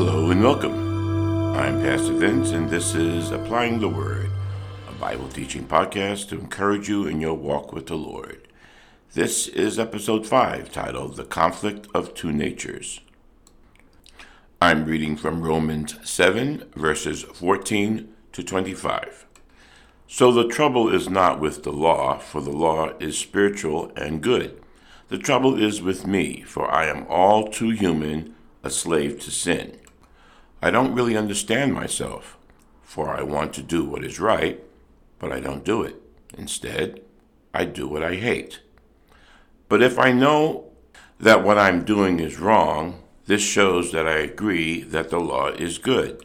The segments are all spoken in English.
Hello and welcome. I'm Pastor Vince, and this is Applying the Word, a Bible teaching podcast to encourage you in your walk with the Lord. This is episode 5, titled The Conflict of Two Natures. I'm reading from Romans 7, verses 14 to 25. So the trouble is not with the law, for the law is spiritual and good. The trouble is with me, for I am all too human, a slave to sin. I don't really understand myself, for I want to do what is right, but I don't do it. Instead, I do what I hate. But if I know that what I'm doing is wrong, this shows that I agree that the law is good.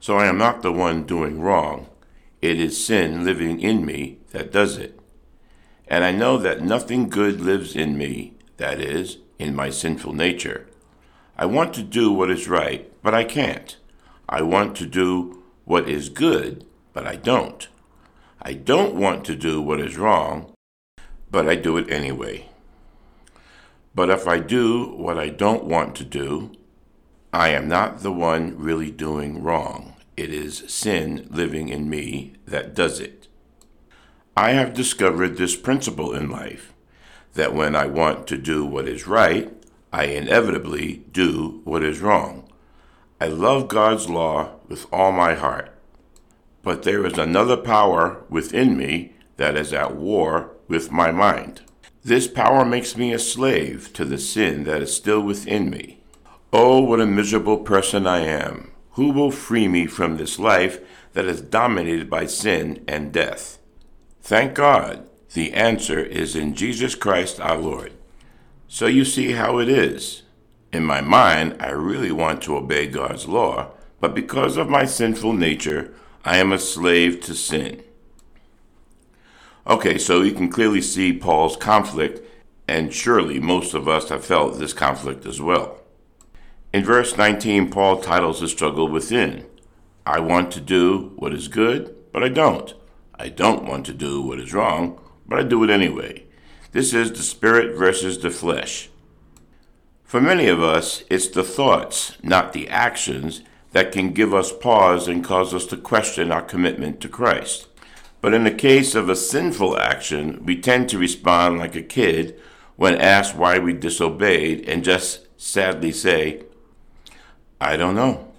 So I am not the one doing wrong. It is sin living in me that does it. And I know that nothing good lives in me, that is, in my sinful nature. I want to do what is right, but I can't. I want to do what is good, but I don't. I don't want to do what is wrong, but I do it anyway. But if I do what I don't want to do, I am not the one really doing wrong. It is sin living in me that does it. I have discovered this principle in life that when I want to do what is right, I inevitably do what is wrong. I love God's law with all my heart. But there is another power within me that is at war with my mind. This power makes me a slave to the sin that is still within me. Oh, what a miserable person I am! Who will free me from this life that is dominated by sin and death? Thank God, the answer is in Jesus Christ our Lord. So you see how it is. In my mind, I really want to obey God's law, but because of my sinful nature, I am a slave to sin. Okay, so you can clearly see Paul's conflict, and surely most of us have felt this conflict as well. In verse 19, Paul titles the struggle within I want to do what is good, but I don't. I don't want to do what is wrong, but I do it anyway. This is the spirit versus the flesh. For many of us, it's the thoughts, not the actions, that can give us pause and cause us to question our commitment to Christ. But in the case of a sinful action, we tend to respond like a kid when asked why we disobeyed and just sadly say, I don't know.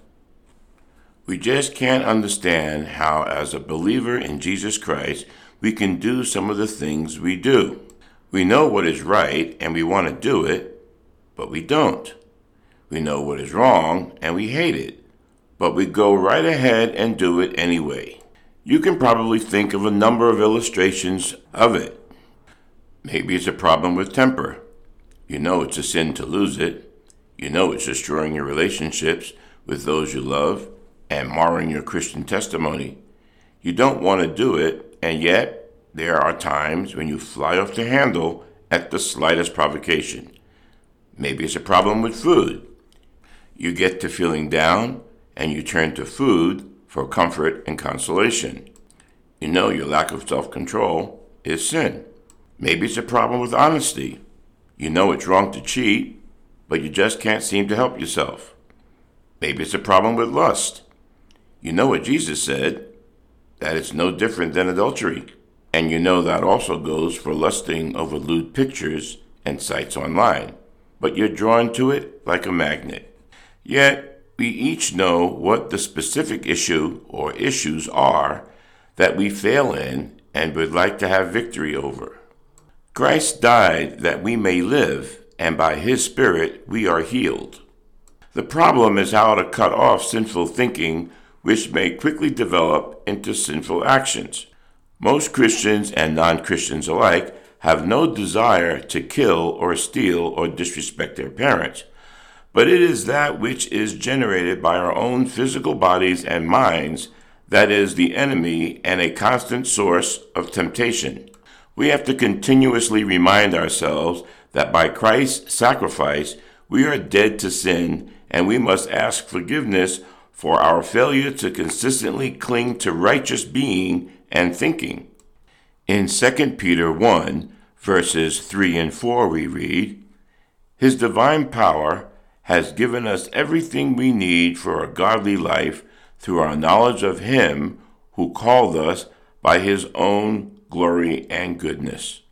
We just can't understand how, as a believer in Jesus Christ, we can do some of the things we do. We know what is right and we want to do it, but we don't. We know what is wrong and we hate it, but we go right ahead and do it anyway. You can probably think of a number of illustrations of it. Maybe it's a problem with temper. You know it's a sin to lose it. You know it's destroying your relationships with those you love and marring your Christian testimony. You don't want to do it, and yet there are times when you fly off the handle at the slightest provocation. Maybe it's a problem with food. You get to feeling down and you turn to food for comfort and consolation. You know your lack of self control is sin. Maybe it's a problem with honesty. You know it's wrong to cheat, but you just can't seem to help yourself. Maybe it's a problem with lust. You know what Jesus said, that it's no different than adultery. And you know that also goes for lusting over lewd pictures and sites online. But you're drawn to it like a magnet. Yet, we each know what the specific issue or issues are that we fail in and would like to have victory over. Christ died that we may live, and by his Spirit we are healed. The problem is how to cut off sinful thinking which may quickly develop into sinful actions. Most Christians and non Christians alike have no desire to kill or steal or disrespect their parents, but it is that which is generated by our own physical bodies and minds that is the enemy and a constant source of temptation. We have to continuously remind ourselves that by Christ's sacrifice we are dead to sin and we must ask forgiveness for our failure to consistently cling to righteous being and thinking. In 2 Peter 1, verses 3 and 4, we read, His divine power has given us everything we need for a godly life through our knowledge of Him who called us by His own glory and goodness.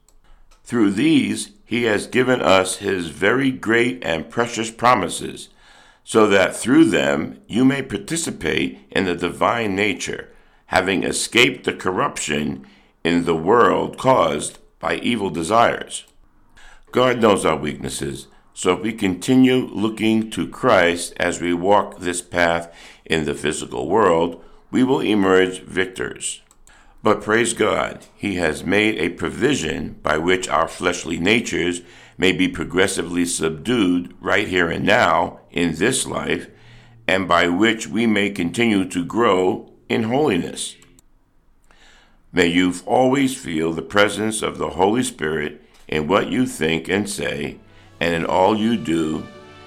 Through these, He has given us His very great and precious promises, so that through them you may participate in the divine nature, having escaped the corruption in the world caused by evil desires. God knows our weaknesses, so if we continue looking to Christ as we walk this path in the physical world, we will emerge victors. But praise God, He has made a provision by which our fleshly natures may be progressively subdued right here and now in this life, and by which we may continue to grow in holiness. May you always feel the presence of the Holy Spirit in what you think and say, and in all you do,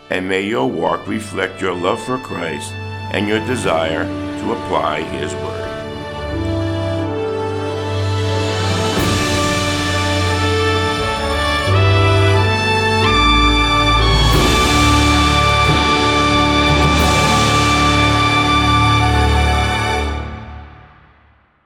and may your walk reflect your love for Christ and your desire to apply His Word.